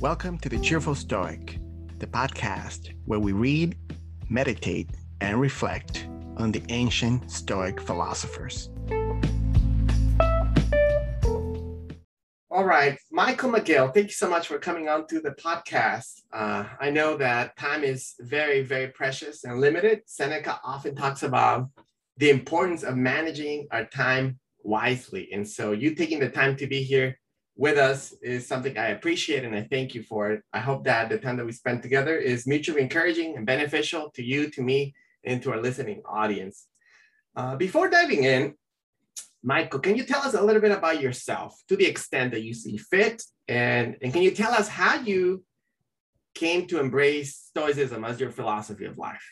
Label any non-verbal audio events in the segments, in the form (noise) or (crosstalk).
Welcome to the Cheerful Stoic, the podcast where we read, meditate, and reflect on the ancient Stoic philosophers. All right, Michael McGill, thank you so much for coming on to the podcast. Uh, I know that time is very, very precious and limited. Seneca often talks about the importance of managing our time wisely. And so, you taking the time to be here with us is something I appreciate and I thank you for it. I hope that the time that we spent together is mutually encouraging and beneficial to you, to me, and to our listening audience. Uh, before diving in, Michael, can you tell us a little bit about yourself to the extent that you see fit? And, and can you tell us how you came to embrace Stoicism as your philosophy of life?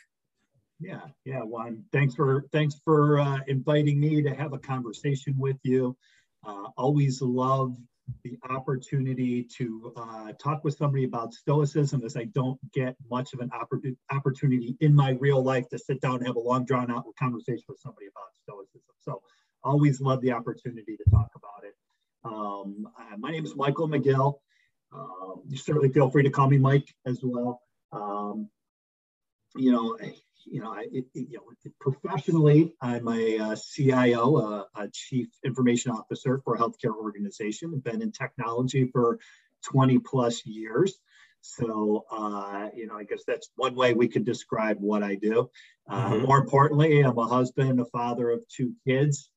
Yeah, yeah, Juan. Thanks for thanks for uh, inviting me to have a conversation with you. Uh, always love the opportunity to uh, talk with somebody about Stoicism as I don't get much of an opportunity in my real life to sit down and have a long drawn out conversation with somebody about Stoicism. So always love the opportunity to talk about it. Um, uh, my name is Michael McGill. Um, you certainly feel free to call me Mike as well. Um, you know, you know, I, it, you know, professionally, I'm a, a CIO, a, a, Chief Information Officer for a healthcare organization. I've been in technology for 20 plus years. So, uh, you know, I guess that's one way we could describe what I do. Uh, mm-hmm. More importantly, I'm a husband, a father of two kids,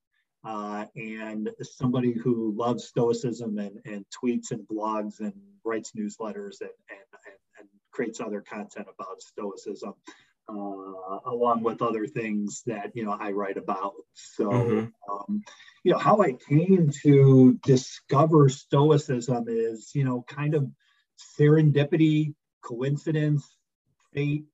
uh, and somebody who loves Stoicism and, and tweets and blogs and writes newsletters and, and, and creates other content about Stoicism uh, along with other things that you know I write about. So, mm-hmm. um, you know, how I came to discover Stoicism is you know kind of serendipity, coincidence, fate.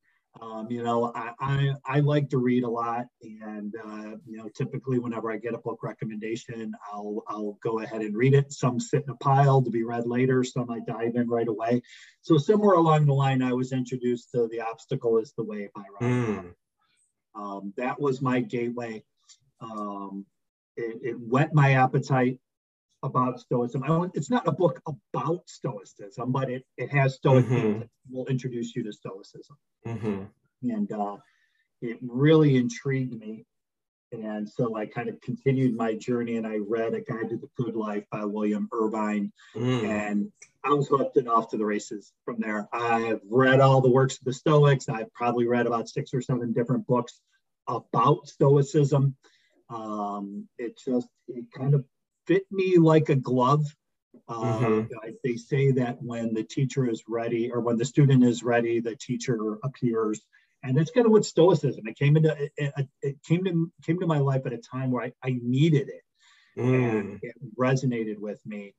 Um, you know, I, I, I like to read a lot, and uh, you know, typically whenever I get a book recommendation, I'll I'll go ahead and read it. Some sit in a pile to be read later. Some I dive in right away. So somewhere along the line, I was introduced to "The Obstacle Is the Way" by Ryan. Mm. Um, that was my gateway. Um, it, it whet my appetite about Stoicism. I it's not a book about Stoicism, but it, it has Stoic mm-hmm. that will introduce you to Stoicism. Mm-hmm. And uh, it really intrigued me. And so I kind of continued my journey and I read A Guide to the Good Life by William Irvine. Mm. And I was hooked and off to the races from there. I've read all the works of the Stoics. I've probably read about six or seven different books about Stoicism. Um, it just, it kind of fit me like a glove. Uh, mm-hmm. They say that when the teacher is ready, or when the student is ready, the teacher appears, and that's kind of what Stoicism. It came into it, it came to came to my life at a time where I, I needed it, mm. and it resonated with me,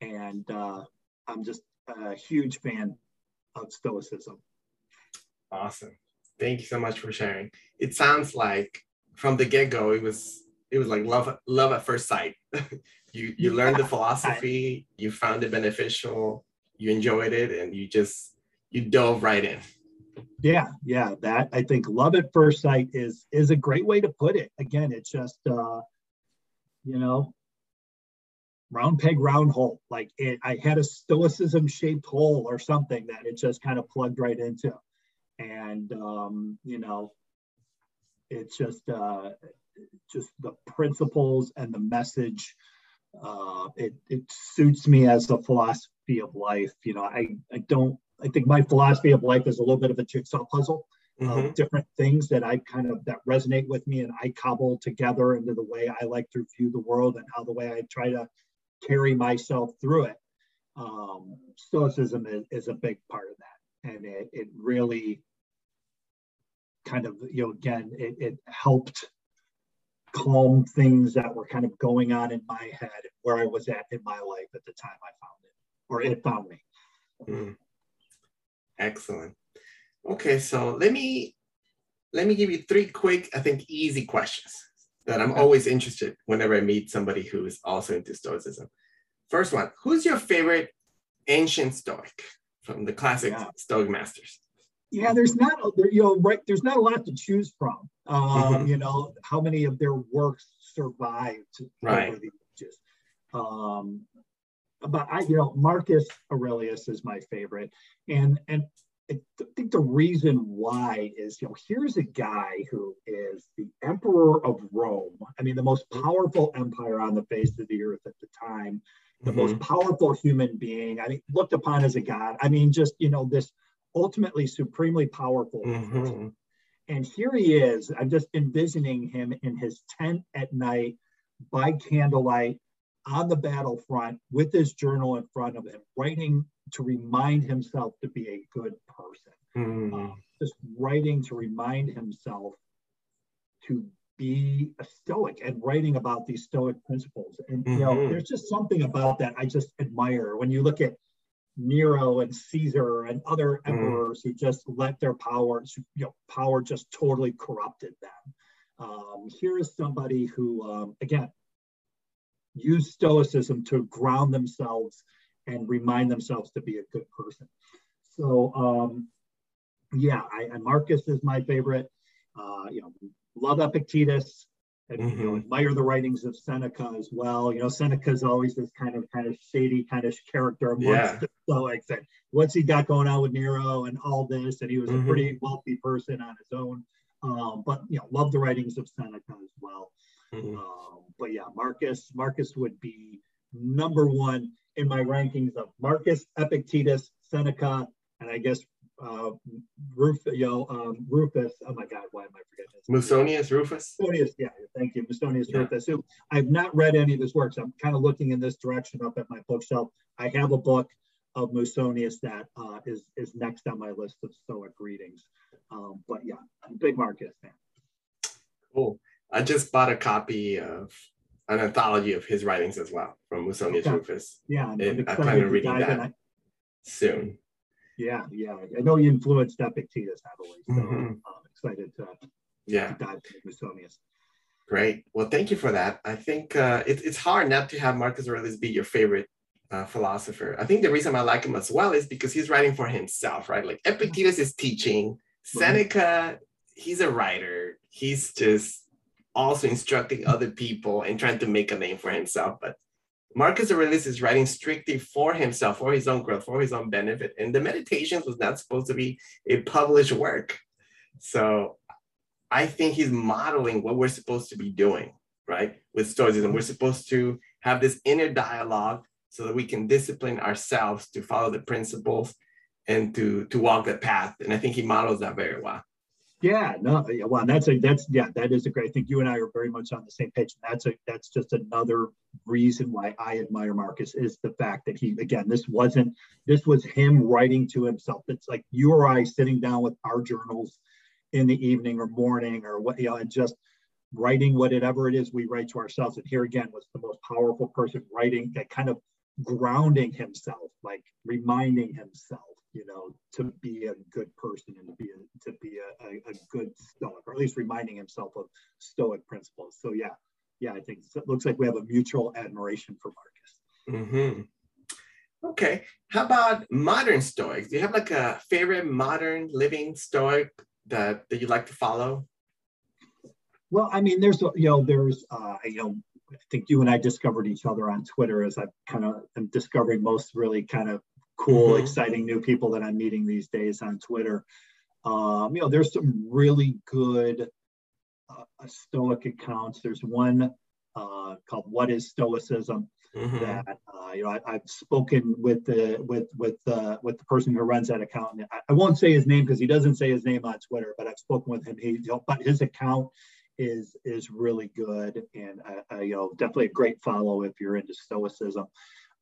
and uh, I'm just a huge fan of Stoicism. Awesome, thank you so much for sharing. It sounds like from the get go, it was it was like love love at first sight. (laughs) you you learned the philosophy, you found it beneficial, you enjoyed it, and you just you dove right in. Yeah, yeah, that I think love at first sight is is a great way to put it. Again, it's just uh, you know, round peg, round hole. Like it, I had a stoicism shaped hole or something that it just kind of plugged right into, and um, you know, it's just uh, just the principles and the message. Uh, it, it suits me as a philosophy of life. You know, I, I don't, I think my philosophy of life is a little bit of a jigsaw puzzle mm-hmm. of different things that I kind of, that resonate with me and I cobble together into the way I like to view the world and how the way I try to carry myself through it. Um, stoicism is, is a big part of that. And it, it really kind of, you know, again, it, it helped calm things that were kind of going on in my head where I was at in my life at the time I found it, or it found me. Mm. Excellent. Okay, so let me let me give you three quick, I think, easy questions that I'm always interested whenever I meet somebody who is also into Stoicism. First one: Who's your favorite ancient Stoic from the classic yeah. Stoic masters? Yeah, there's not you know right there's not a lot to choose from. Um, mm-hmm. You know how many of their works survived right. over the ages. Um, but I, you know, Marcus Aurelius is my favorite, and and I think the reason why is, you know, here's a guy who is the emperor of Rome. I mean, the most powerful empire on the face of the earth at the time, the mm-hmm. most powerful human being. I mean, looked upon as a god. I mean, just you know, this ultimately supremely powerful. Mm-hmm. And here he is. I'm just envisioning him in his tent at night by candlelight on the battlefront with his journal in front of him, writing to remind himself to be a good person. Mm. Uh, just writing to remind himself to be a stoic and writing about these stoic principles. And mm-hmm. you know, mm-hmm. there's just something about that I just admire. When you look at Nero and Caesar and other mm. emperors mm. who just let their power, you know, power just totally corrupted them. Um, here is somebody who, um, again, used Stoicism to ground themselves and remind themselves to be a good person. So, um, yeah, I, and Marcus is my favorite. Uh, you know, love Epictetus and mm-hmm. you know, mm-hmm. admire the writings of Seneca as well. You know, Seneca is always this kind of kind of shady kind of character amongst yeah. the Stoics. And what's he got going on with Nero and all this? And he was mm-hmm. a pretty wealthy person on his own. Um, but you know, love the writings of Seneca as well. Mm-hmm. Um, but yeah, Marcus Marcus would be number one in my rankings of Marcus, Epictetus, Seneca, and I guess uh, Ruf, you know, um, Rufus. Oh my God, why am I forgetting this? Musonius Rufus. Musonius, yeah, thank you, Musonius yeah. Rufus. Who I've not read any of his works. I'm kind of looking in this direction up at my bookshelf. I have a book of Musonius that uh, is is next on my list of Stoic readings. Um, but yeah, I'm big Marcus fan. Cool. I just bought a copy of an anthology of his writings as well from Musonius okay. Rufus. Yeah, I'm I plan on reading that I, soon. Yeah, yeah. I know you influenced Epictetus heavily, so mm-hmm. I'm excited to, yeah. to dive into Musonius. Great. Well, thank you for that. I think uh, it, it's hard not to have Marcus Aurelius be your favorite uh, philosopher. I think the reason I like him as well is because he's writing for himself, right? Like Epictetus is teaching, Seneca, he's a writer. He's just also instructing other people and trying to make a name for himself. But Marcus Aurelius is writing strictly for himself, for his own growth, for his own benefit. And the Meditations was not supposed to be a published work. So I think he's modeling what we're supposed to be doing, right? With Stoicism, we're supposed to have this inner dialogue so that we can discipline ourselves to follow the principles and to to walk the path. And I think he models that very well. Yeah, no, well, that's a that's yeah, that is a great. I think you and I are very much on the same page. That's a that's just another reason why I admire Marcus is the fact that he again, this wasn't this was him writing to himself. It's like you or I sitting down with our journals in the evening or morning or what you know, and just writing whatever it is we write to ourselves. And here again was the most powerful person writing that kind of grounding himself, like reminding himself you know, to be a good person and to be a, to be a, a, a good stoic, or at least reminding himself of stoic principles. So yeah, yeah, I think it looks like we have a mutual admiration for Marcus. Mm-hmm. Okay, how about modern Stoics? Do you have like a favorite modern living Stoic that that you like to follow? Well, I mean, there's you know, there's uh, you know, I think you and I discovered each other on Twitter as I kind of am discovering most really kind of cool, mm-hmm. exciting new people that I'm meeting these days on Twitter. Um, you know, there's some really good uh, Stoic accounts. There's one uh, called "What Is Stoicism." Mm-hmm. That uh, you know, I, have spoken with the with with uh, with the person who runs that account. I, I won't say his name because he doesn't say his name on Twitter, but I've spoken with him. He, you know, but his account is is really good and uh, uh, you know definitely a great follow if you're into stoicism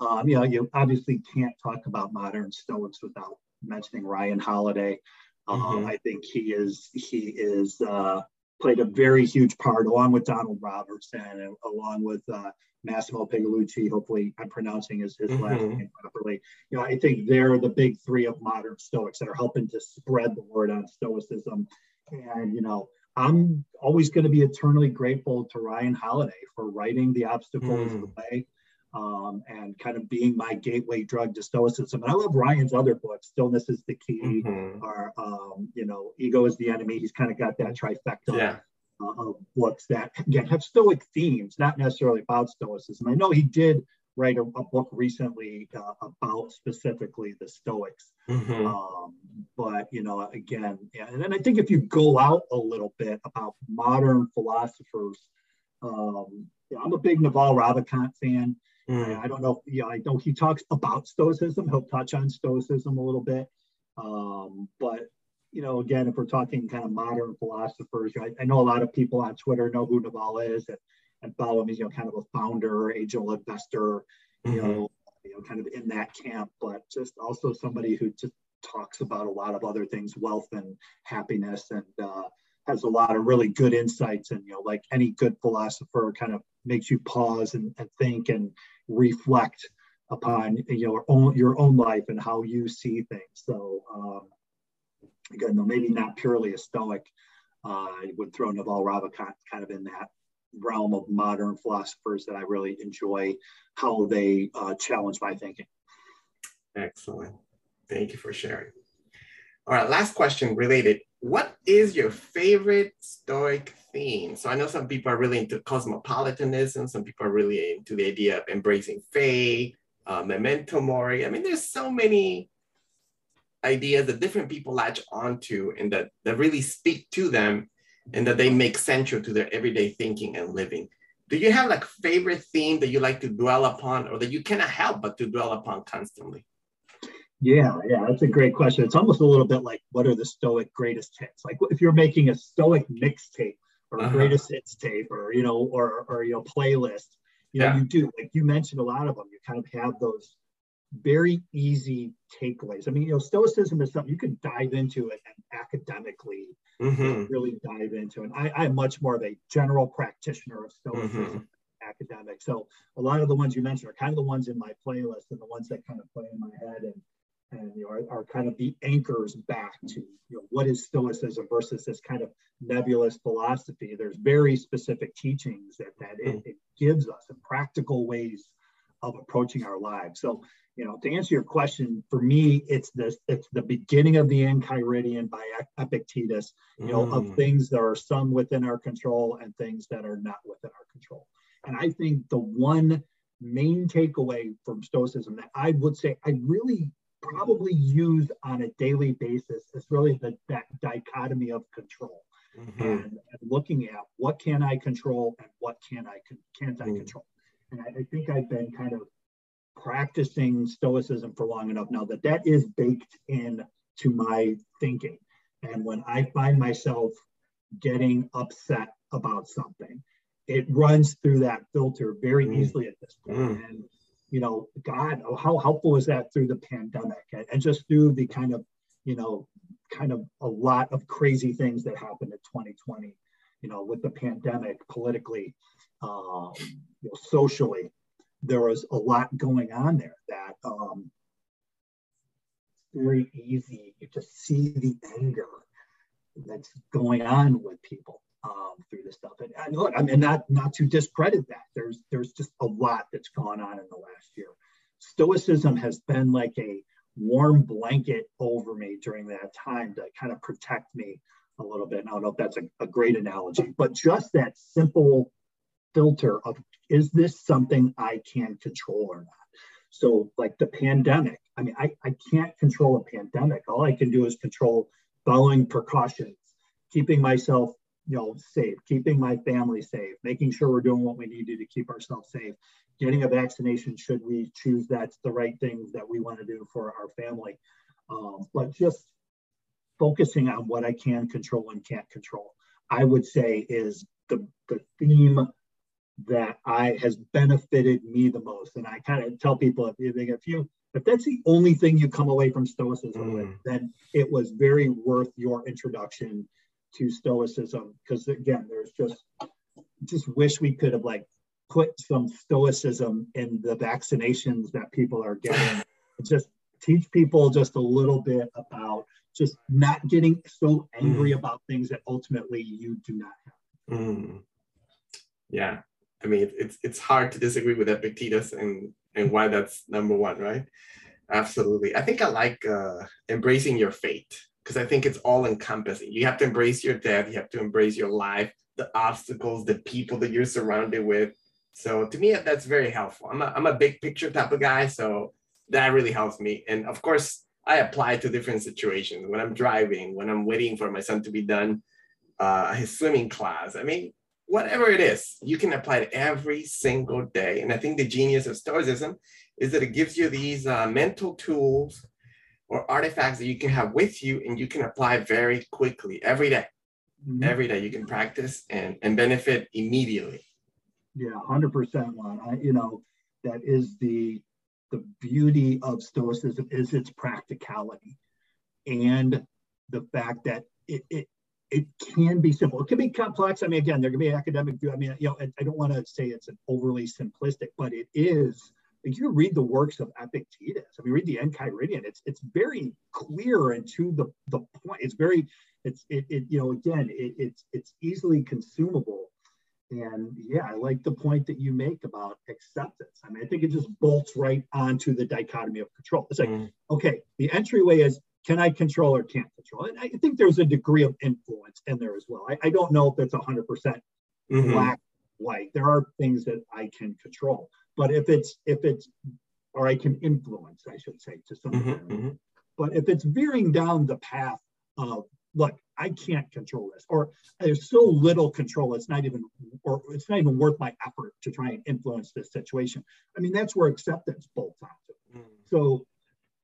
um, you know, you obviously can't talk about modern Stoics without mentioning Ryan Holiday. Um, mm-hmm. I think he is he is uh, played a very huge part, along with Donald Robertson, and along with uh, Massimo Pigliucci. Hopefully, I'm pronouncing his, his mm-hmm. last name properly. You know, I think they're the big three of modern Stoics that are helping to spread the word on Stoicism. And you know, I'm always going to be eternally grateful to Ryan Holiday for writing the obstacles mm. the way um, and kind of being my gateway drug to stoicism. And I love Ryan's other books, Stillness is the Key, mm-hmm. or, um, you know, Ego is the Enemy. He's kind of got that trifecta yeah. uh, of books that, again, have stoic themes, not necessarily about stoicism. I know he did write a, a book recently uh, about specifically the Stoics. Mm-hmm. Um, but you know, again, yeah, and then I think if you go out a little bit about modern philosophers, um, yeah, I'm a big Naval Ravikant fan. Mm. I, don't know. Yeah, I know he talks about Stoicism. He'll touch on Stoicism a little bit. Um, but you know, again, if we're talking kind of modern philosophers, I, I know a lot of people on Twitter know who Naval is and, and follow him. He's you know kind of a founder, angel investor, you mm-hmm. know, you know, kind of in that camp, but just also somebody who just talks about a lot of other things, wealth and happiness, and uh, has a lot of really good insights. And you know, like any good philosopher, kind of makes you pause and, and think and reflect upon you know your own your own life and how you see things. So um, again, though maybe not purely a Stoic, uh, I would throw Naval Ravikant kind of in that realm of modern philosophers that I really enjoy how they uh, challenge my thinking. Excellent. Thank you for sharing. All right, last question related. What is your favorite Stoic theme? So I know some people are really into cosmopolitanism, some people are really into the idea of embracing faith, uh, memento mori. I mean, there's so many ideas that different people latch onto and that, that really speak to them and that they make central to their everyday thinking and living. Do you have like favorite theme that you like to dwell upon or that you cannot help but to dwell upon constantly? Yeah, yeah, that's a great question. It's almost a little bit like what are the Stoic greatest hits? Like if you're making a Stoic mixtape or uh-huh. greatest hits tape or you know or or you know playlist, you know yeah. you do like you mentioned a lot of them. You kind of have those very easy takeaways. I mean, you know, Stoicism is something you can dive into it and academically mm-hmm. really dive into. And I, I'm much more of a general practitioner of Stoicism. Mm-hmm. Academic. So a lot of the ones you mentioned are kind of the ones in my playlist and the ones that kind of play in my head and and you know are, are kind of the anchors back to you know what is stoicism versus this kind of nebulous philosophy there's very specific teachings that that it, mm-hmm. it gives us and practical ways of approaching our lives so you know, to answer your question, for me, it's this, it's the beginning of the Enchiridion by Epictetus, you know, mm. of things that are some within our control and things that are not within our control. And I think the one main takeaway from Stoicism that I would say I really probably use on a daily basis is really the that dichotomy of control. Mm-hmm. And, and, looking at what can I control and what can I can't I mm. control. And I, I think I've been kind of practicing stoicism for long enough now that that is baked in to my thinking and when i find myself getting upset about something it runs through that filter very mm. easily at this point. Mm. and you know god how helpful is that through the pandemic? And, and just through the kind of you know kind of a lot of crazy things that happened in 2020 you know with the pandemic politically um, you know, socially there was a lot going on there that um, very easy to see the anger that's going on with people um, through this stuff. And, and look, I mean, not not to discredit that. There's there's just a lot that's gone on in the last year. Stoicism has been like a warm blanket over me during that time to kind of protect me a little bit. And I don't know if that's a, a great analogy, but just that simple filter of is this something I can control or not? So, like the pandemic, I mean, I, I can't control a pandemic. All I can do is control following precautions, keeping myself you know safe keeping my family safe making sure we're doing what we need to to keep ourselves safe getting a vaccination should we choose that's the right things that we want to do for our family um, but just focusing on what i can control and can't control i would say is the, the theme that I has benefited me the most. And I kind of tell people if you if you if that's the only thing you come away from Stoicism mm. with, then it was very worth your introduction to Stoicism. Because again, there's just just wish we could have like put some Stoicism in the vaccinations that people are getting. (laughs) just teach people just a little bit about just not getting so angry mm. about things that ultimately you do not have. Mm. Yeah, I mean, it's it's hard to disagree with Epictetus and and why that's number one, right? Absolutely. I think I like uh, embracing your fate because I think it's all encompassing. You have to embrace your death. You have to embrace your life, the obstacles, the people that you're surrounded with, So to me, that's very helpful. I'm a, I'm a big picture type of guy, so that really helps me. And of course, I apply to different situations when I'm driving, when I'm waiting for my son to be done uh, his swimming class. I mean, whatever it is, you can apply it every single day. And I think the genius of Stoicism is that it gives you these uh, mental tools or artifacts that you can have with you and you can apply very quickly every day. Mm-hmm. Every day you can practice and, and benefit immediately. Yeah, 100% Juan. I, you know, that is the the beauty of Stoicism is its practicality and the fact that it, it it can be simple. It can be complex. I mean, again, there can be academic view. I mean, you know, I, I don't want to say it's an overly simplistic, but it is. If you read the works of Epictetus, I mean, read the Enchiridion, it's it's very clear and to the, the point. It's very, it's it, it you know, again, it, it's it's easily consumable. And yeah, I like the point that you make about acceptance. I mean, I think it just bolts right onto the dichotomy of control. It's like, mm. okay, the entryway is can I control or can't control? And I think there's a degree of influence in there as well. I, I don't know if it's 100% mm hmm black, white. There are things that I can control, but if it's, if it's, or I can influence, I should say, to some mm-hmm, extent. Mm-hmm. But if it's veering down the path of, look, I can't control this, or there's so little control, it's not even, or it's not even worth my effort to try and influence this situation. I mean, that's where acceptance bolts onto. Mm. So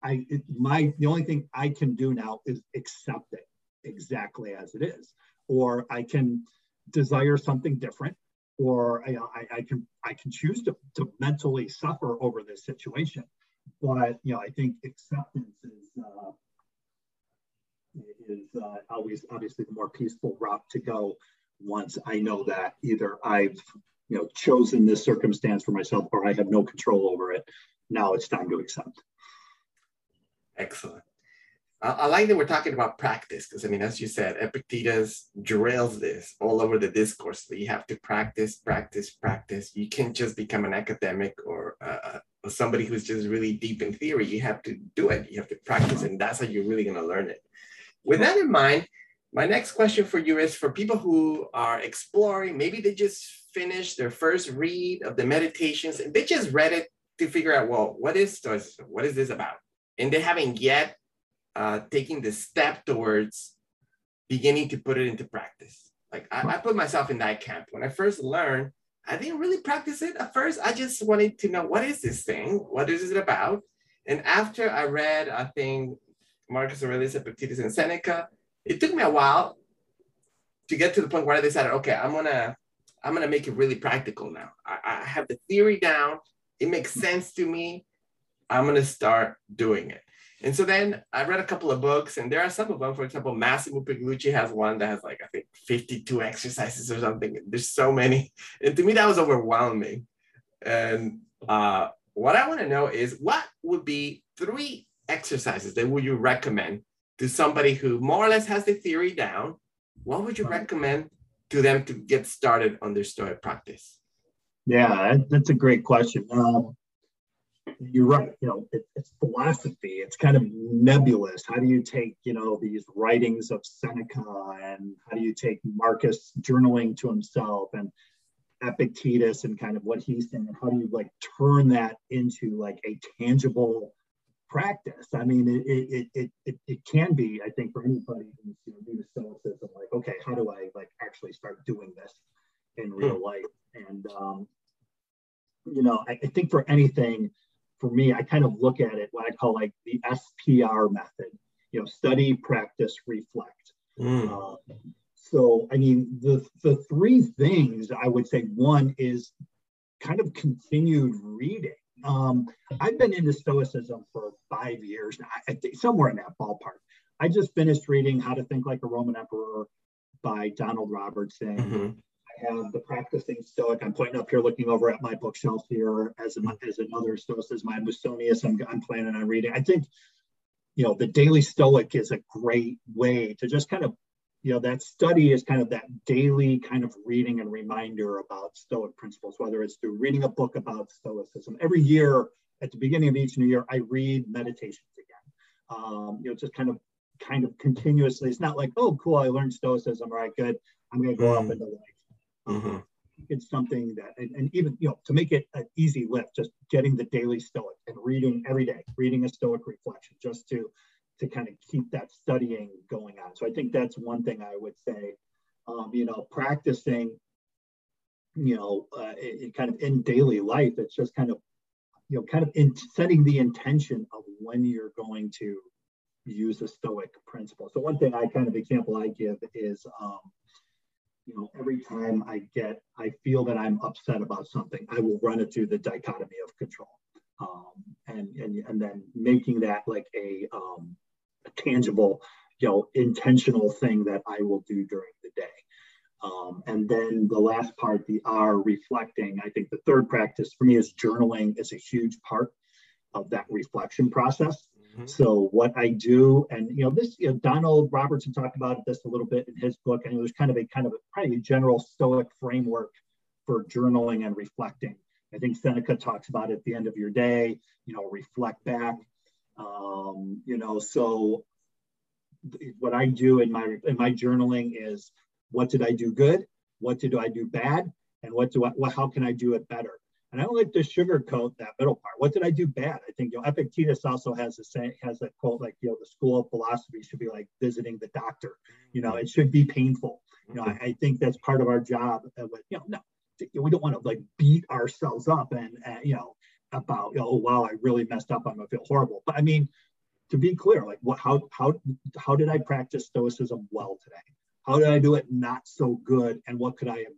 I it, my the only thing I can do now is accept it exactly as it is, or I can desire something different, or I, I, I can I can choose to, to mentally suffer over this situation. But you know, I think acceptance is uh, is uh, always obviously the more peaceful route to go. Once I know that either I've you know chosen this circumstance for myself or I have no control over it, now it's time to accept. Excellent. I, I like that we're talking about practice because I mean, as you said, Epictetus drills this all over the discourse. That you have to practice, practice, practice. You can't just become an academic or uh, uh, somebody who's just really deep in theory. You have to do it. You have to practice, and that's how you're really going to learn it. With that in mind, my next question for you is for people who are exploring, maybe they just finished their first read of the meditations and they just read it to figure out, well, what is? What is this about? and they haven't yet uh, taken the step towards beginning to put it into practice. Like I, I, put myself in that camp. When I first learned, I didn't really practice it at first. I just wanted to know what is this thing? What is it about? And after I read, I think Marcus Aurelius Epictetus and Seneca, it took me a while to get to the point where I decided, okay, I'm gonna I'm gonna make it really practical now. I, I have the theory down. It makes sense to me. I'm to start doing it. And so then I read a couple of books, and there are some of them. For example, Massimo Pigliucci has one that has like, I think 52 exercises or something. There's so many. And to me, that was overwhelming. And uh, what I want to know is what would be three exercises that would you recommend to somebody who more or less has the theory down? What would you recommend to them to get started on their Stoic practice? Yeah, that's a great question. Um, you're right. You know, it, it's philosophy. It's kind of nebulous. How do you take, you know, these writings of Seneca and how do you take Marcus journaling to himself and Epictetus and kind of what he's saying and how do you like turn that into like a tangible practice? I mean, it it it it, it can be, I think, for anybody who's you know, new to stoicism, like, okay, how do I like actually start doing this in real hmm. life? And um, you know, I, I think for anything for me, I kind of look at it what I call like the SPR method, you know, study, practice, reflect. Mm. Uh, so, I mean, the, the three things I would say one is kind of continued reading. Um, I've been into Stoicism for five years now, I think somewhere in that ballpark. I just finished reading How to Think Like a Roman Emperor by Donald Robertson. Mm-hmm have the practicing Stoic. I'm pointing up here, looking over at my bookshelf here as, a, as another Stoic says my Musonius. I'm, I'm planning on reading. I think, you know, the daily Stoic is a great way to just kind of, you know, that study is kind of that daily kind of reading and reminder about Stoic principles, whether it's through reading a book about Stoicism. Every year, at the beginning of each new year, I read meditations again. Um, you know, just kind of kind of continuously. It's not like, oh, cool, I learned Stoicism. All right, good. I'm going to go mm. up into like Mm-hmm. it's something that, and, and, even, you know, to make it an easy lift, just getting the daily Stoic and reading every day, reading a Stoic reflection, just to, to kind of keep that studying going on. So I think that's one thing I would say, um, you know, practicing, you know, uh, in, kind of in daily life, it's just kind of, you know, kind of in setting the intention of when you're going to use a Stoic principle. So one thing I kind of example I give is, um, you know, every time I get, I feel that I'm upset about something, I will run it through the dichotomy of control. Um, and, and, and then making that like a, um, a tangible, you know, intentional thing that I will do during the day. Um, and then the last part, the R reflecting, I think the third practice for me is journaling is a huge part of that reflection process. Mm-hmm. So what I do, and you know, this you know, Donald Robertson talked about this a little bit in his book, and it was kind of a kind of a probably a general Stoic framework for journaling and reflecting. I think Seneca talks about at the end of your day, you know, reflect back. Um, you know, so what I do in my in my journaling is what did I do good, what did I do bad, and what do I what, how can I do it better? And I don't like to sugarcoat that middle part. What did I do bad? I think you know Epictetus also has a say has a quote like you know the school of philosophy should be like visiting the doctor. You know, mm. it should be painful. You know, I, mm-hmm. I think that's part of our job. Uh, With, you know, no, we don't want to like beat ourselves up and uh, you know about you know, oh wow I really messed up I'm gonna feel horrible. But I mean, to be clear, like what how how how did I practice stoicism well today? How did I do it not so good? And what could I have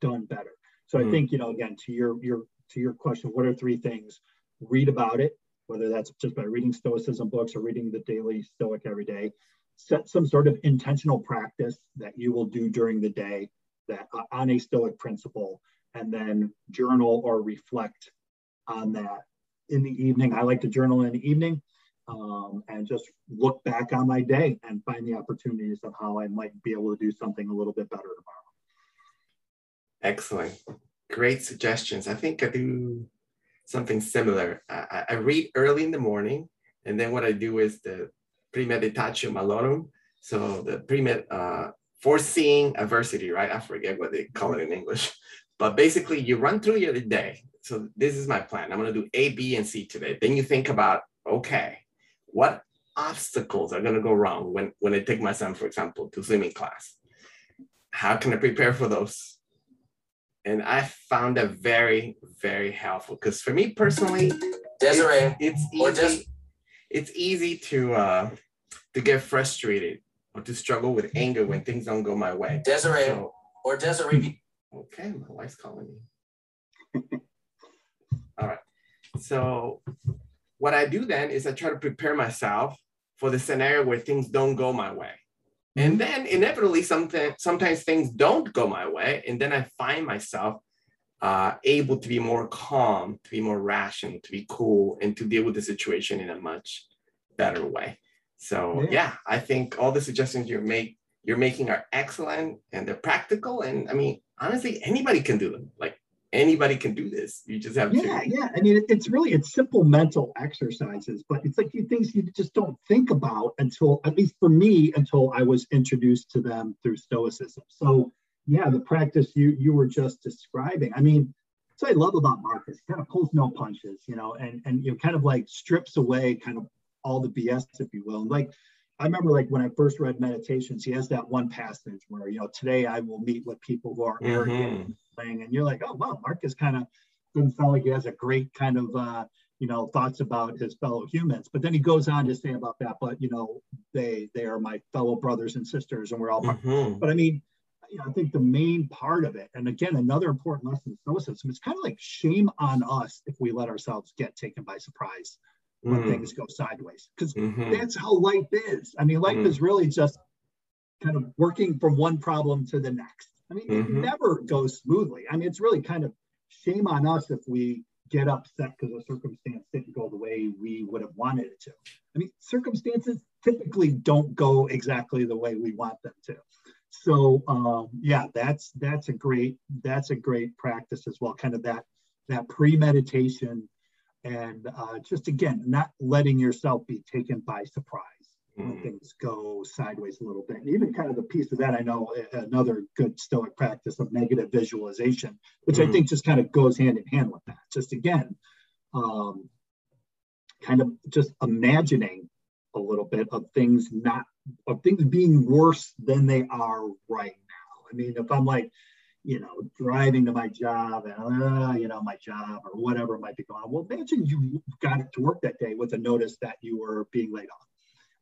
done better? So mm-hmm. I think, you know, again, to your your to your question, what are three things? Read about it, whether that's just by reading Stoicism books or reading the daily Stoic every day. Set some sort of intentional practice that you will do during the day that uh, on a Stoic principle, and then journal or reflect on that in the evening. I like to journal in the evening um, and just look back on my day and find the opportunities of how I might be able to do something a little bit better tomorrow. Excellent. Great suggestions. I think I do something similar. I, I read early in the morning, and then what I do is the premeditatio malorum. So the premed, uh, foreseeing adversity, right? I forget what they call it in English, but basically you run through your day. So this is my plan. I'm going to do A, B, and C today. Then you think about, okay, what obstacles are going to go wrong when, when I take my son, for example, to swimming class? How can I prepare for those? And I found that very, very helpful because for me personally, Desiree, it's, it's easy. It's easy to uh, to get frustrated or to struggle with anger when things don't go my way. Desiree so, or Desiree. Okay, my wife's calling me. (laughs) All right. So what I do then is I try to prepare myself for the scenario where things don't go my way. And then inevitably, something, sometimes things don't go my way. And then I find myself uh, able to be more calm, to be more rational, to be cool, and to deal with the situation in a much better way. So yeah, yeah I think all the suggestions you make you're making are excellent and they're practical. And I mean, honestly, anybody can do them. Like anybody can do this. You just have yeah, to. Yeah, yeah. I mean, it's really it's simple mental exercises, but it's like things you just don't think about until, at least for me, until I was introduced to them through Stoicism. So yeah, the practice you you were just describing. I mean, what I love about Marcus. He kind of pulls no punches, you know, and and you know, kind of like strips away kind of all the BS, if you will. And like I remember like when I first read Meditations, he has that one passage where, you know, today I will meet with people who are mm-hmm. arrogant and you're like, oh wow, Marcus kind of doesn't sound like he has a great kind of uh, you know thoughts about his fellow humans. But then he goes on to say about that, but you know, they they are my fellow brothers and sisters, and we're all. Mm-hmm. But I mean, you know, I think the main part of it, and again, another important lesson in Stoicism, it's kind of like shame on us if we let ourselves get taken by surprise when mm-hmm. things go sideways, because mm-hmm. that's how life is. I mean, life mm-hmm. is really just kind of working from one problem to the next. I mean, mm-hmm. it never goes smoothly. I mean, it's really kind of shame on us if we get upset because a circumstance didn't go the way we would have wanted it to. I mean, circumstances typically don't go exactly the way we want them to. So um, yeah, that's that's a great that's a great practice as well. Kind of that that premeditation and uh, just again not letting yourself be taken by surprise. When mm. things go sideways a little bit. And even kind of the piece of that, I know another good Stoic practice of negative visualization, which mm. I think just kind of goes hand in hand with that. Just again, um, kind of just imagining a little bit of things not of things being worse than they are right now. I mean, if I'm like, you know, driving to my job and, uh, you know, my job or whatever might be going on. Well, imagine you got to work that day with a notice that you were being laid off.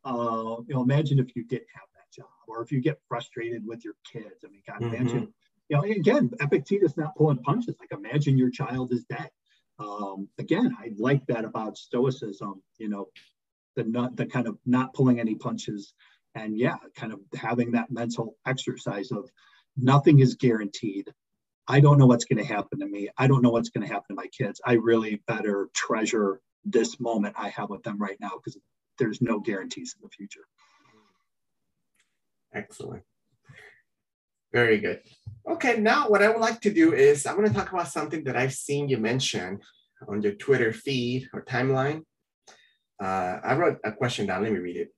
Uh, you know, imagine if you didn't have that job or if you get frustrated with your kids. I mean, God, mm-hmm. imagine, you know, again, Epictetus not pulling punches. Like, imagine your child is dead. Um, again, I like that about Stoicism, you know, the not the kind of not pulling any punches and yeah, kind of having that mental exercise of nothing is guaranteed. I don't know what's going to happen to me. I don't know what's going to happen to my kids. I really better treasure this moment I have with them right now because there's no guarantees in the future. Excellent. Very good. Okay, now what I would like to do is I'm going to talk about something that I've seen you mention on your Twitter feed or timeline. Uh, I wrote a question down. Let me read it.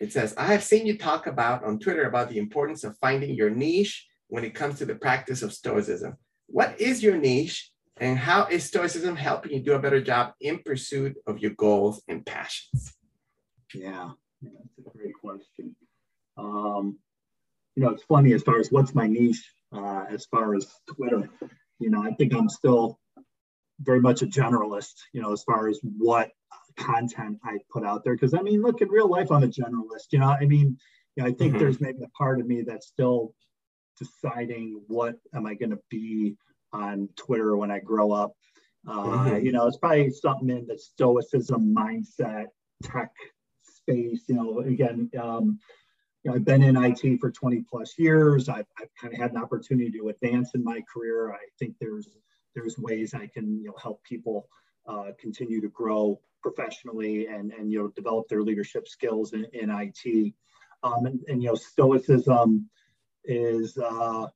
It says, I have seen you talk about on Twitter about the importance of finding your niche when it comes to the practice of Stoicism. What is your niche and how is Stoicism helping you do a better job in pursuit of your goals and passions? Yeah, yeah that's a great question. Um, you know, it's funny as far as what's my niche, uh, as far as Twitter, you know, I think I'm still very much a generalist, you know, as far as what content I put out there. Because I mean, look, in real life, I'm a generalist. You know, I mean, you know, I think mm-hmm. there's maybe a part of me that's still deciding what am I going to be on Twitter when I grow up. Uh, mm-hmm. You know, it's probably something in the stoicism mindset, tech space. You know, again, um, you know, I've been in IT for 20 plus years. I've, I've kind of had an opportunity to advance in my career. I think there's there's ways I can you know help people uh, continue to grow professionally and, and you know develop their leadership skills in, in IT. Um, and, and, you know stoicism is uh,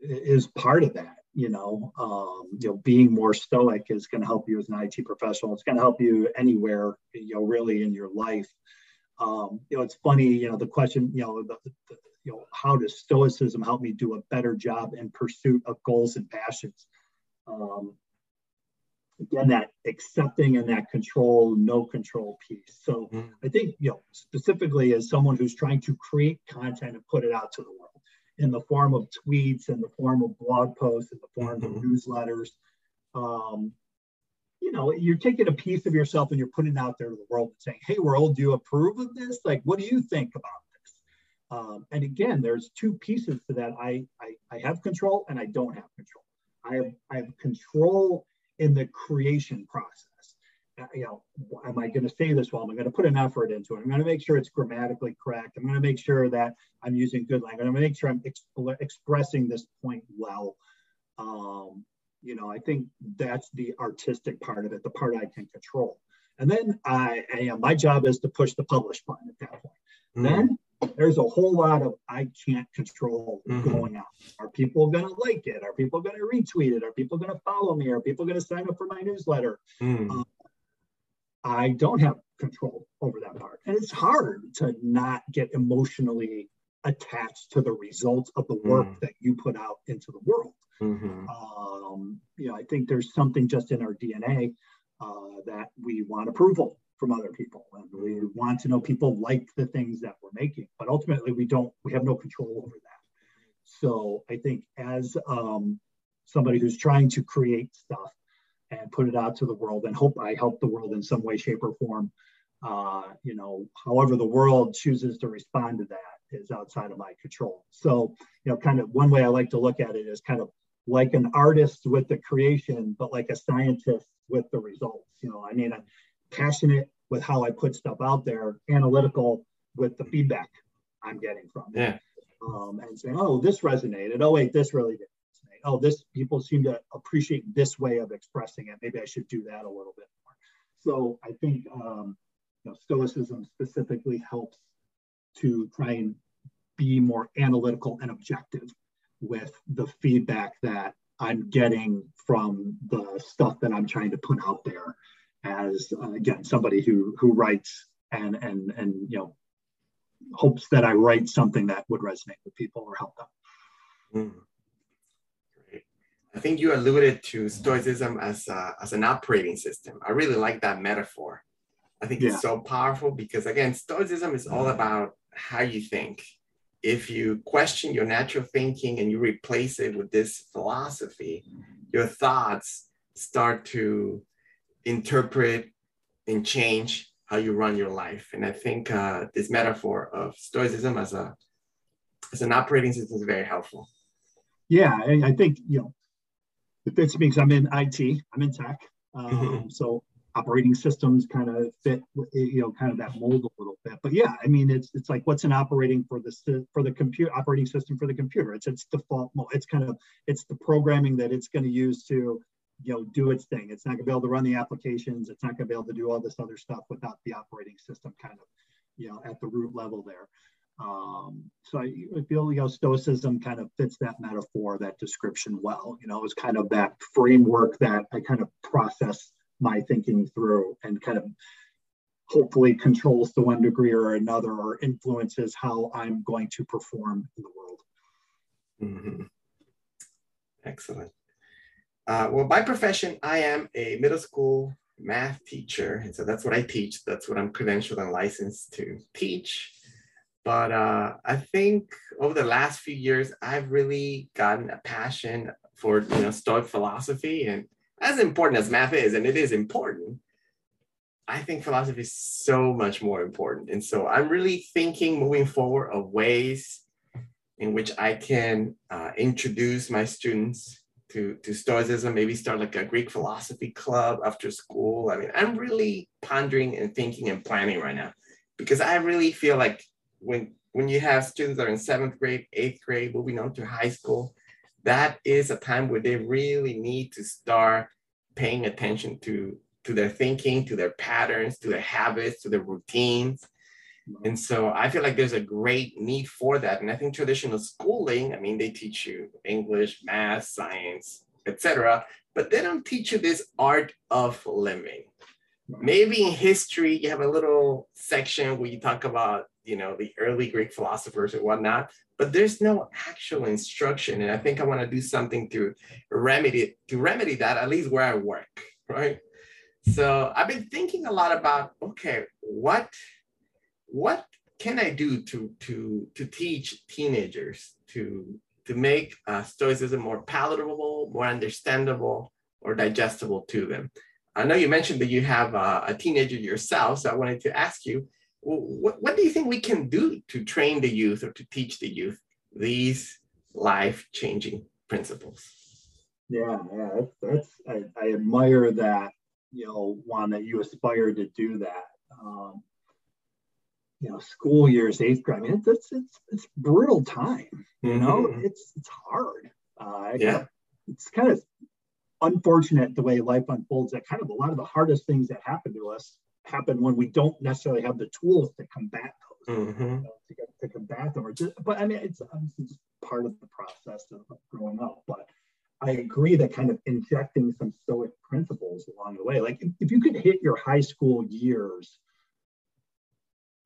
is part of that. You know, um, you know, being more stoic is going to help you as an IT professional. It's going to help you anywhere, you know, really in your life. Um, you know, it's funny. You know, the question. You know, the, the, you know, how does stoicism help me do a better job in pursuit of goals and passions? Um, again that accepting and that control no control piece so mm. i think you know specifically as someone who's trying to create content and put it out to the world in the form of tweets in the form of blog posts in the form mm-hmm. of newsletters. Um, you know you're taking a piece of yourself and you're putting it out there to the world and saying hey world do you approve of this? Like what do you think about this? Um, and again there's two pieces to that. I, I i have control and i don't have control. I have i have control in the creation process. Uh, you know, am I going to say this well? Am I going to put an effort into it? I'm going to make sure it's grammatically correct. I'm going to make sure that I'm using good language. I'm going to make sure I'm exp- expressing this point well. Um, you know, I think that's the artistic part of it, the part I can control. And then I, I my job is to push the publish button at that point. Mm. Then there's a whole lot of I can't control mm-hmm. going on. Are people going to like it? Are people going to retweet it? Are people going to follow me? Are people going to sign up for my newsletter? Mm. Um, I don't have control over that part. And it's hard to not get emotionally attached to the results of the work mm. that you put out into the world. Mm-hmm. Um, you know, I think there's something just in our DNA uh, that we want approval from other people. And we want to know people like the things that we're making, but ultimately we don't, we have no control over that. So I think as um, somebody who's trying to create stuff and put it out to the world and hope I help the world in some way, shape, or form, uh, you know, however the world chooses to respond to that is outside of my control. So, you know, kind of one way I like to look at it is kind of like an artist with the creation, but like a scientist with the results. You know, I mean, I'm passionate with how I put stuff out there, analytical with the feedback I'm getting from it. Yeah. Um, and saying, oh, this resonated. Oh, wait, this really did. Oh, this people seem to appreciate this way of expressing it. Maybe I should do that a little bit more. So I think um, you know, Stoicism specifically helps to try and be more analytical and objective with the feedback that I'm getting from the stuff that I'm trying to put out there as uh, again somebody who who writes and and and you know hopes that I write something that would resonate with people or help them. Mm. Think you alluded to Stoicism as, a, as an operating system. I really like that metaphor. I think yeah. it's so powerful because, again, Stoicism is all about how you think. If you question your natural thinking and you replace it with this philosophy, your thoughts start to interpret and change how you run your life. And I think uh, this metaphor of Stoicism as a as an operating system is very helpful. Yeah, I think you know fits me because I'm in IT, I'm in tech, um, mm-hmm. so operating systems kind of fit you know kind of that mold a little bit. But yeah, I mean it's it's like what's an operating for the for the computer operating system for the computer? It's its default mode. It's kind of it's the programming that it's going to use to you know do its thing. It's not going to be able to run the applications. It's not going to be able to do all this other stuff without the operating system kind of you know at the root level there. Um, so I, I, feel you know stoicism kind of fits that metaphor, that description well. You know, it's kind of that framework that I kind of process my thinking through and kind of hopefully controls to one degree or another or influences how I'm going to perform in the world. Mm-hmm. Excellent. Uh, well, by profession, I am a middle school math teacher. And so that's what I teach. That's what I'm credentialed and licensed to teach. But uh, I think over the last few years, I've really gotten a passion for you know Stoic philosophy, and as important as math is, and it is important, I think philosophy is so much more important. And so I'm really thinking moving forward of ways in which I can uh, introduce my students to, to Stoicism, maybe start like a Greek philosophy club after school. I mean, I'm really pondering and thinking and planning right now because I really feel like when when you have students that are in seventh grade, eighth grade, moving on to high school, that is a time where they really need to start paying attention to to their thinking, to their patterns, to their habits, to their routines. And so I feel like there's a great need for that. And I think traditional schooling, I mean, they teach you English, math, science, etc., but they don't teach you this art of living. Maybe in history, you have a little section where you talk about you know the early greek philosophers and whatnot but there's no actual instruction. And i think i want to do something to remedy to remedy that at least where i work right? So i've been thinking a lot about okay what what can i do to to to teach teenagers to to make uh, stoicism more palatable more understandable or digestible to them? I know you mentioned that you have a, a teenager yourself so i wanted to ask you what, what do you think we can do to train the youth or to teach the youth these life-changing principles? Yeah, yeah, that's, that's I, I, admire that, you know, Juan, that you aspire to do that. Um, you know, school years, eighth grade. I mean, it's it's it's, it's brutal time. You know, mm-hmm. it's it's hard. Uh, yeah, it's kind of unfortunate the way life unfolds. That kind of a lot of the hardest things that happen to us happen when we don't necessarily have the tools to combat those, mm-hmm. you know, to, get, to, combat them. Or just, but I mean, it's obviously just part of the process of, of growing up. But I agree that kind of injecting some stoic principles along the way, like if, if you could hit your high school years,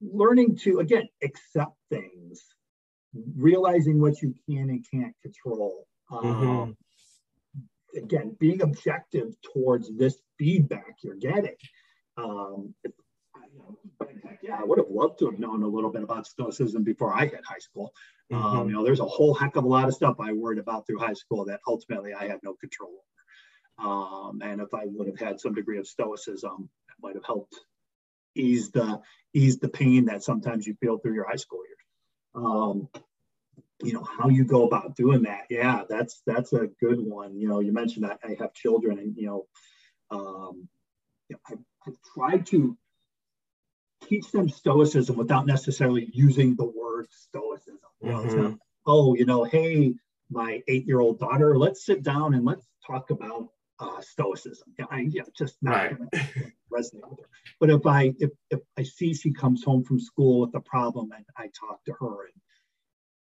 learning to again accept things, realizing what you can and can't control. Mm-hmm. Um, again, being objective towards this feedback you're getting um, yeah, I would have loved to have known a little bit about Stoicism before I hit high school. Um, mm-hmm. Um, you know, there's a whole heck of a lot of stuff I worried about through high school that ultimately I had no control over. Um, and if I would have had some degree of Stoicism, it might have helped ease the ease the pain that sometimes you feel through your high school years. Um, you know how you go about doing that. Yeah, that's that's a good one. You know, you mentioned that I have children, and you know, um, you know I I've tried to teach them stoicism without necessarily using the word stoicism. You know, mm-hmm. not, oh, you know, hey, my eight-year-old daughter, let's sit down and let's talk about uh, stoicism. Yeah, I yeah, just not right. resonate with her. But if I if, if I see she comes home from school with a problem and I talk to her and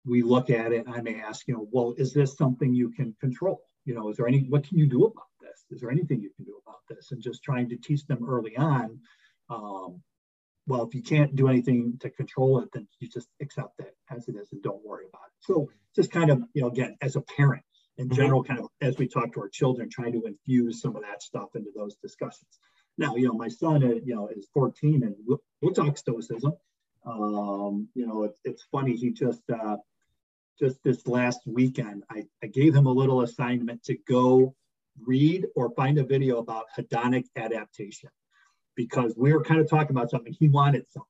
we look at it, I may ask, you know, well, is this something you can control? You know, is there any what can you do about this? Is there anything you can do about this? And just trying to teach them early on, um, well, if you can't do anything to control it, then you just accept it as it is and don't worry about it. So just kind of, you know, again, as a parent in mm-hmm. general, kind of as we talk to our children, trying to infuse some of that stuff into those discussions. Now, you know, my son, uh, you know, is 14 and we'll, we'll talk stoicism. Um, you know, it's, it's funny. He just, uh, just this last weekend, I, I gave him a little assignment to go read or find a video about hedonic adaptation because we were kind of talking about something. He wanted something.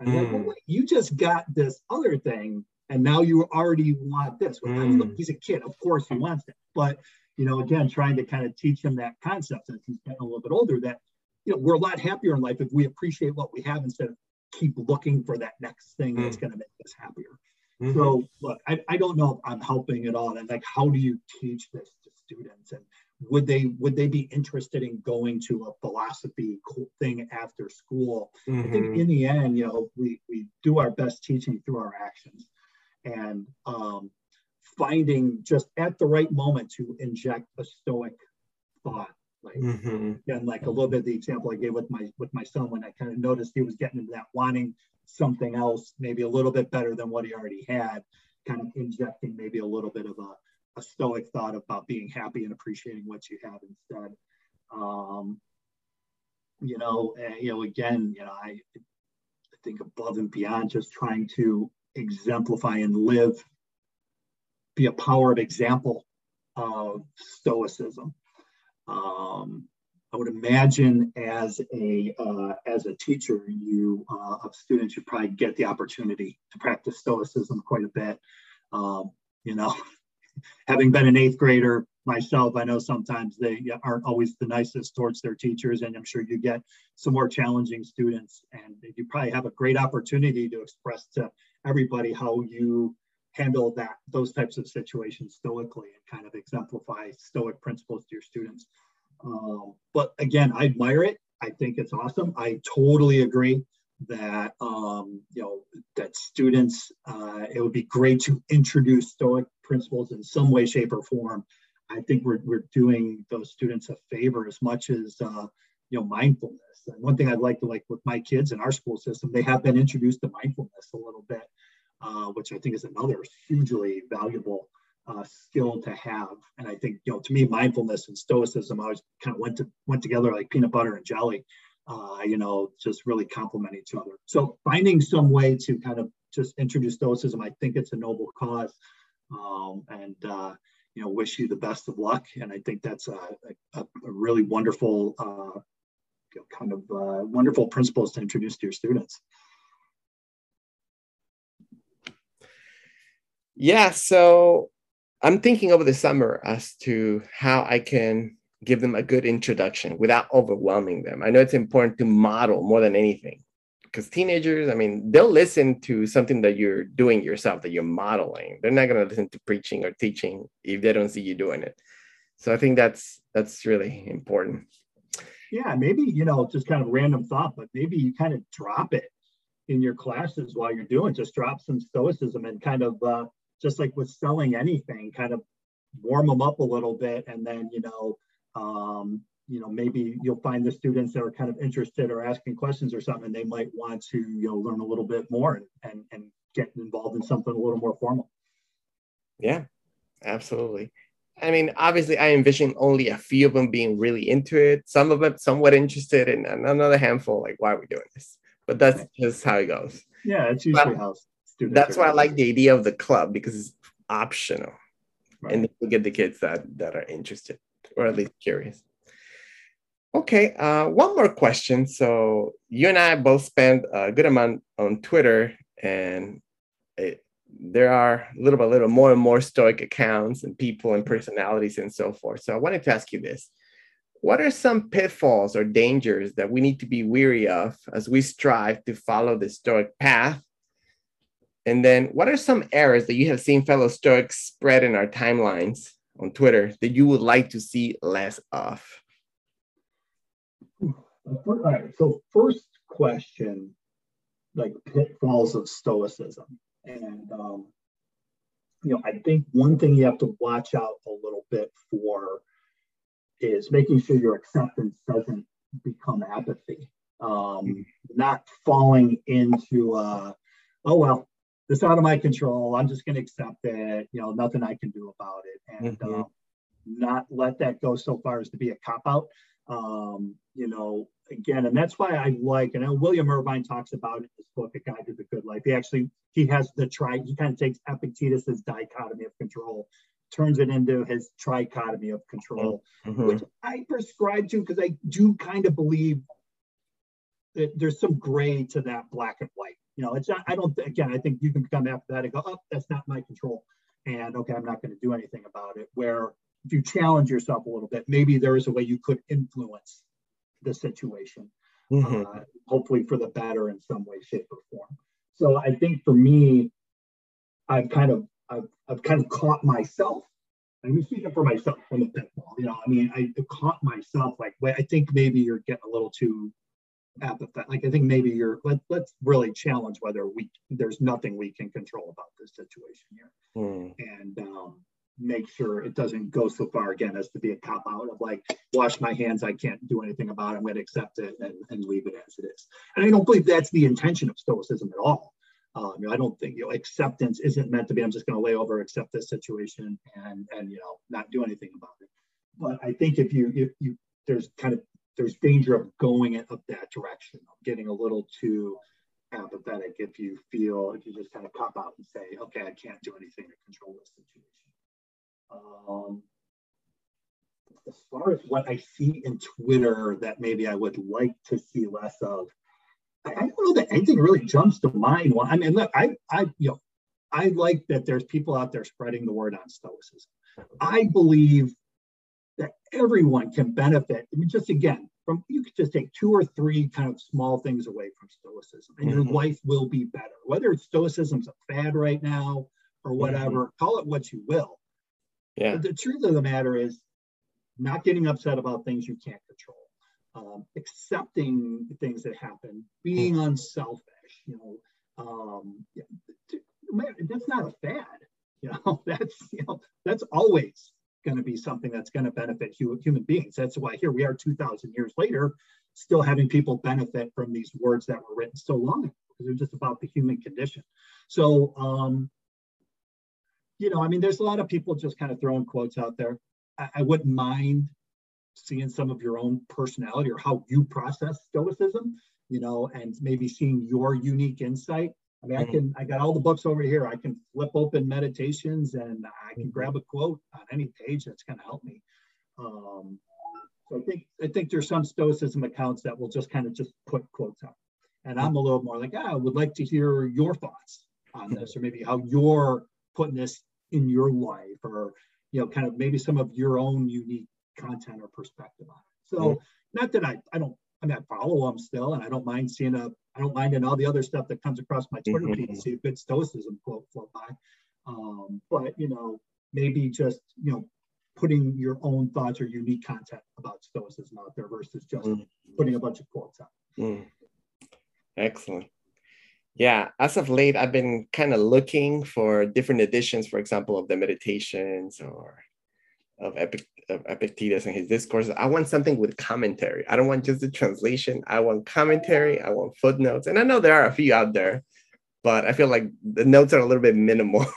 And mm. like, well, wait, you just got this other thing, and now you already want this. Well, mm. He's a kid. Of course he wants it. But, you know, again, trying to kind of teach him that concept as he's getting a little bit older that, you know, we're a lot happier in life if we appreciate what we have instead of keep looking for that next thing mm. that's going to make us happier. Mm-hmm. So look, I, I don't know if I'm helping at all. And like, how do you teach this to students? And would they would they be interested in going to a philosophy thing after school mm-hmm. i think mm-hmm. in the end you know we we do our best teaching through our actions and um, finding just at the right moment to inject a stoic thought like mm-hmm. and like a little bit the example i gave with my with my son when i kind of noticed he was getting into that wanting something else maybe a little bit better than what he already had kind of injecting maybe a little bit of a a stoic thought about being happy and appreciating what you have instead. Um, you know, and, you know, again, you know, I, I think above and beyond just trying to exemplify and live, be a power of example of stoicism. Um, I would imagine as a uh, as a teacher, you uh, of students, you probably get the opportunity to practice stoicism quite a bit. Um, you know, (laughs) having been an eighth grader myself, I know sometimes they aren't always the nicest towards their teachers, and I'm sure you get some more challenging students. And you probably have a great opportunity to express to everybody how you handle that those types of situations stoically and kind of exemplify stoic principles to your students. Um, but again, I admire it. I think it's awesome. I totally agree that um, you know that students uh, it would be great to introduce stoic principles in some way shape or form i think we're, we're doing those students a favor as much as uh, you know mindfulness and one thing i'd like to like with my kids in our school system they have been introduced to mindfulness a little bit uh, which i think is another hugely valuable uh, skill to have and i think you know to me mindfulness and stoicism always kind of went to went together like peanut butter and jelly uh, you know, just really complement each other. So finding some way to kind of just introduce stoicism, I think it's a noble cause. Um, and, uh, you know, wish you the best of luck. And I think that's a, a, a really wonderful, uh, kind of uh, wonderful principles to introduce to your students. Yeah, so I'm thinking over the summer as to how I can give them a good introduction without overwhelming them. I know it's important to model more than anything because teenagers, I mean, they'll listen to something that you're doing yourself, that you're modeling. They're not going to listen to preaching or teaching if they don't see you doing it. So I think that's that's really important. Yeah, maybe you know, just kind of random thought, but maybe you kind of drop it in your classes while you're doing. Just drop some stoicism and kind of uh, just like with selling anything, kind of warm them up a little bit, and then you know um, you know, maybe you'll find the students that are kind of interested or asking questions or something, and they might want to, you know, learn a little bit more and, and, and get involved in something a little more formal. Yeah, absolutely. I mean, obviously, I envision only a few of them being really into it. Some of them somewhat interested, and another handful like, "Why are we doing this?" But that's just how it goes. Yeah, it's usually but how students. That's why I like the idea of the club because it's optional, right. and you get the kids that that are interested or at least curious. Okay, uh, one more question. So you and I both spend a good amount on Twitter, and it, there are little by little more and more stoic accounts and people and personalities and so forth. So I wanted to ask you this: What are some pitfalls or dangers that we need to be weary of as we strive to follow the stoic path? And then, what are some errors that you have seen fellow stoics spread in our timelines? on Twitter that you would like to see less of? All right. So first question, like pitfalls of stoicism, and um, you know, I think one thing you have to watch out a little bit for is making sure your acceptance doesn't become apathy. Um, not falling into, uh, oh, well, this out of my control. I'm just going to accept it. You know, nothing I can do about it. And mm-hmm. um, not let that go so far as to be a cop out. Um, you know, again, and that's why I like, and William Irvine talks about it in his book, A Guide to the Good Life. He actually, he has the tri, he kind of takes Epictetus's dichotomy of control, turns it into his trichotomy of control, mm-hmm. which I prescribe to because I do kind of believe that there's some gray to that black and white. You know, it's not, I don't, again, I think you can become apathetic, and go, oh, that's not my control. And okay, I'm not going to do anything about it. Where if you challenge yourself a little bit, maybe there is a way you could influence the situation, mm-hmm. uh, hopefully for the better in some way, shape, or form. So I think for me, I've kind of I've, I've kind of caught myself. I'm speaking for myself from the pitfall. You know, I mean, I caught myself like, wait, I think maybe you're getting a little too apathetic. Like, I think maybe you're. Let, let's really challenge whether we there's nothing we can control about this situation here, mm. and um, make sure it doesn't go so far again as to be a cop out of like wash my hands i can't do anything about it i'm going to accept it and, and leave it as it is and i don't believe that's the intention of stoicism at all um, you know, i don't think you know acceptance isn't meant to be i'm just going to lay over accept this situation and and you know not do anything about it but i think if you if you there's kind of there's danger of going up that direction of getting a little too apathetic if you feel if you just kind of cop out and say okay i can't do anything to control this situation um, as far as what I see in Twitter that maybe I would like to see less of, I, I don't know that anything really jumps to mind. Well, I mean, look, I, I, you know, I like that there's people out there spreading the word on Stoicism. I believe everyone can benefit. I mean, just again, from you could just take two or three kind of small things away from Stoicism, and mm-hmm. your life will be better. Whether it's Stoicism's a fad right now or whatever, mm-hmm. call it what you will. Yeah. But the truth of the matter is not getting upset about things you can't control, um, accepting things that happen, being mm. unselfish, you know, um, that's not a fad. (laughs) You know, that's, you know, that's always going to be something that's going to benefit human beings. That's why here we are 2000 years later, still having people benefit from these words that were written so long ago because they're just about the human condition. So, um, you know, I mean, there's a lot of people just kind of throwing quotes out there. I, I wouldn't mind seeing some of your own personality or how you process stoicism, you know, and maybe seeing your unique insight. I mean. I can, I got all the books over here. I can flip open meditations and I can mm-hmm. grab a quote on any page that's going to help me. Um, so I think, I think there's some stoicism accounts that will just kind of just put quotes out. And I'm a little more like, ah, I would like to hear your thoughts on this, or maybe how you're putting this in your life or you know kind of maybe some of your own unique content or perspective on it so mm-hmm. not that i i don't i follow them still and i don't mind seeing a i don't mind in all the other stuff that comes across my twitter feed mm-hmm. see a good stoicism quote float by um, but you know maybe just you know putting your own thoughts or unique content about stoicism out there versus just mm-hmm. putting a bunch of quotes out mm. excellent yeah, as of late, I've been kind of looking for different editions, for example, of the meditations or of, Epic, of Epictetus and his discourses. I want something with commentary. I don't want just the translation. I want commentary. I want footnotes. And I know there are a few out there, but I feel like the notes are a little bit minimal. (laughs)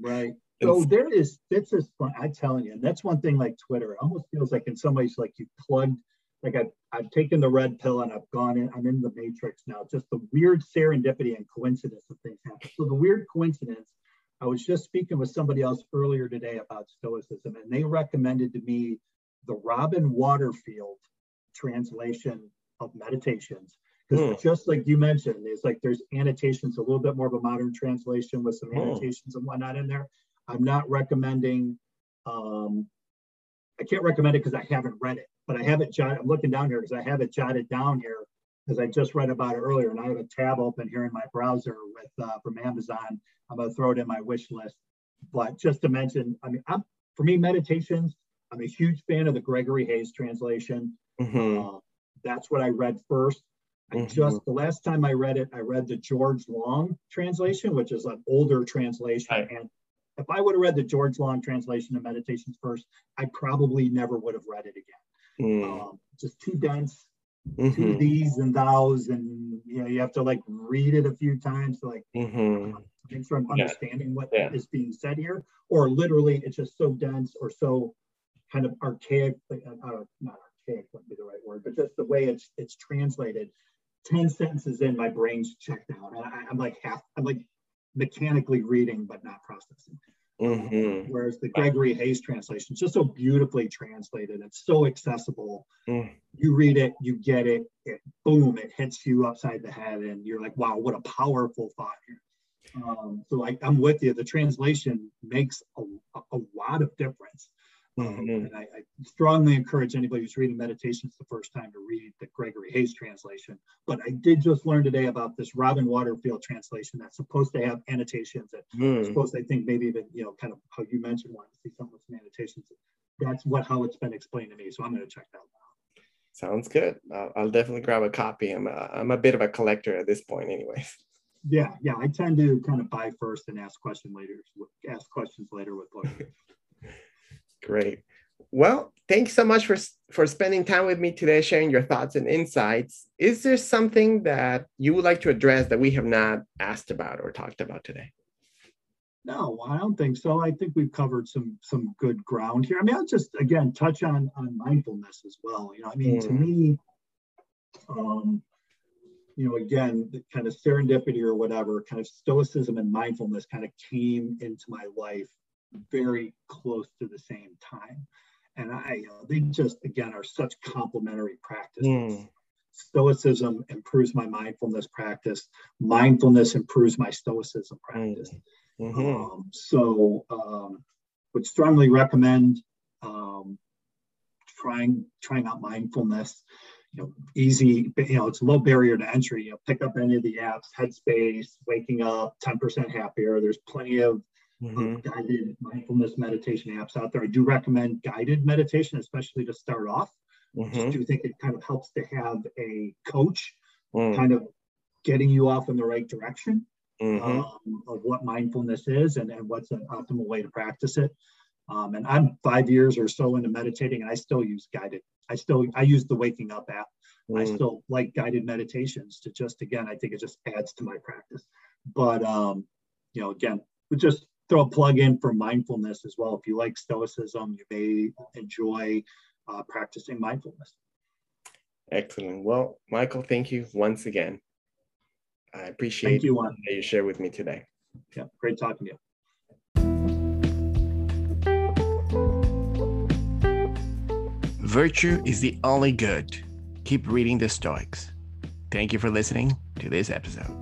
Right. So there is, this is fun. I'm telling you, and that's one thing like Twitter, it almost feels like in some ways like you plugged like I've, I've taken the red pill and I've gone in, I'm in the matrix now. Just the weird serendipity and coincidence of things happen. So the weird coincidence, I was just speaking with somebody else earlier today about Stoicism, and they recommended to me the Robin Waterfield translation of meditations. Because mm. just like you mentioned, it's like there's annotations, a little bit more of a modern translation with some mm. annotations and whatnot in there. I'm not recommending um, I can't recommend it because I haven't read it but I have it jotted. I'm looking down here because I have it jotted down here because I just read about it earlier, and I have a tab open here in my browser with uh, from Amazon. I'm gonna throw it in my wish list. But just to mention, I mean, I'm, for me, meditations. I'm a huge fan of the Gregory Hays translation. Mm-hmm. Uh, that's what I read first. I mm-hmm. just the last time I read it, I read the George Long translation, which is an older translation, right. and if I would have read the George Long translation of Meditations first, I probably never would have read it again. Mm. Um, just too dense, mm-hmm. too these and thous, and you know you have to like read it a few times to like Mm-hmm. make sure I'm Yeah. understanding what Yeah. is being said here, or literally it's just so dense or so kind of archaic, like, uh, uh, not archaic wouldn't be the right word, but just the way it's it's translated. Ten sentences in, my brain's checked out. and I, I'm like half, I'm like mechanically reading but not processing. Mm-hmm. Whereas the Gregory Hays translation is just so beautifully translated. It's so accessible. Mm. You read it, you get it, it boom, it hits you upside the head, and you're like, wow, what a powerful thought here. Um, so like I'm with you. The translation makes a, a lot of difference. Um, Mhm. and I, I strongly encourage anybody who's reading meditations the first time to read the Gregory Hays translation. But I did just learn today about this Robin Waterfield translation that's supposed to have annotations that Mm. supposed I think maybe even you know kind of how you mentioned wanting to see some with some annotations. That's what how it's been explained to me. So I'm going to check that out. Sounds good. I'll, I'll definitely grab a copy. I'm a, I'm a bit of a collector at this point, anyways. Yeah, yeah. I tend to kind of buy first and ask question later. Ask questions later with books. (laughs) Great. Well, thanks so much for for spending time with me today, sharing your thoughts and insights. Is there something that you would like to address that we have not asked about or talked about today? No, I don't think so. I think we've covered some some good ground here. I mean, I'll just again touch on on mindfulness as well. You know, I mean, to Mm. me, um, you know, again, the kind of serendipity or whatever, kind of stoicism and mindfulness kind of came into my life very close to the same time. And I, you know, they just again are such complementary practices. Mm. Stoicism improves my mindfulness practice. Mindfulness improves my stoicism practice. Mhm. Um, so um, would strongly recommend um, trying trying out mindfulness. You know, easy. You know, it's low barrier to entry. You know, pick up any of the apps, Headspace, Waking Up, 10% Happier. There's plenty of, of Mhm. guided mindfulness meditation apps out there. I do recommend guided meditation, especially to start off. Mhm. Just do think it kind of helps to have a coach Mm. kind of getting you off in the right direction Mhm. um, of what mindfulness is and, and what's an optimal way to practice it. Um, and I'm five years or so into meditating, and I still use guided. I still I use the Waking Up app. I Mm. still like guided meditations to just again, I think it just adds to my practice. But um, you know, again, we just throw a plug in for mindfulness as well. If you like stoicism, you may enjoy uh, practicing mindfulness. Excellent. Well, Michael, thank you once again. I appreciate Thank you, Juan. that you shared with me today. Yeah, great talking to you. Virtue is the only good. Keep reading the Stoics. Thank you for listening to this episode.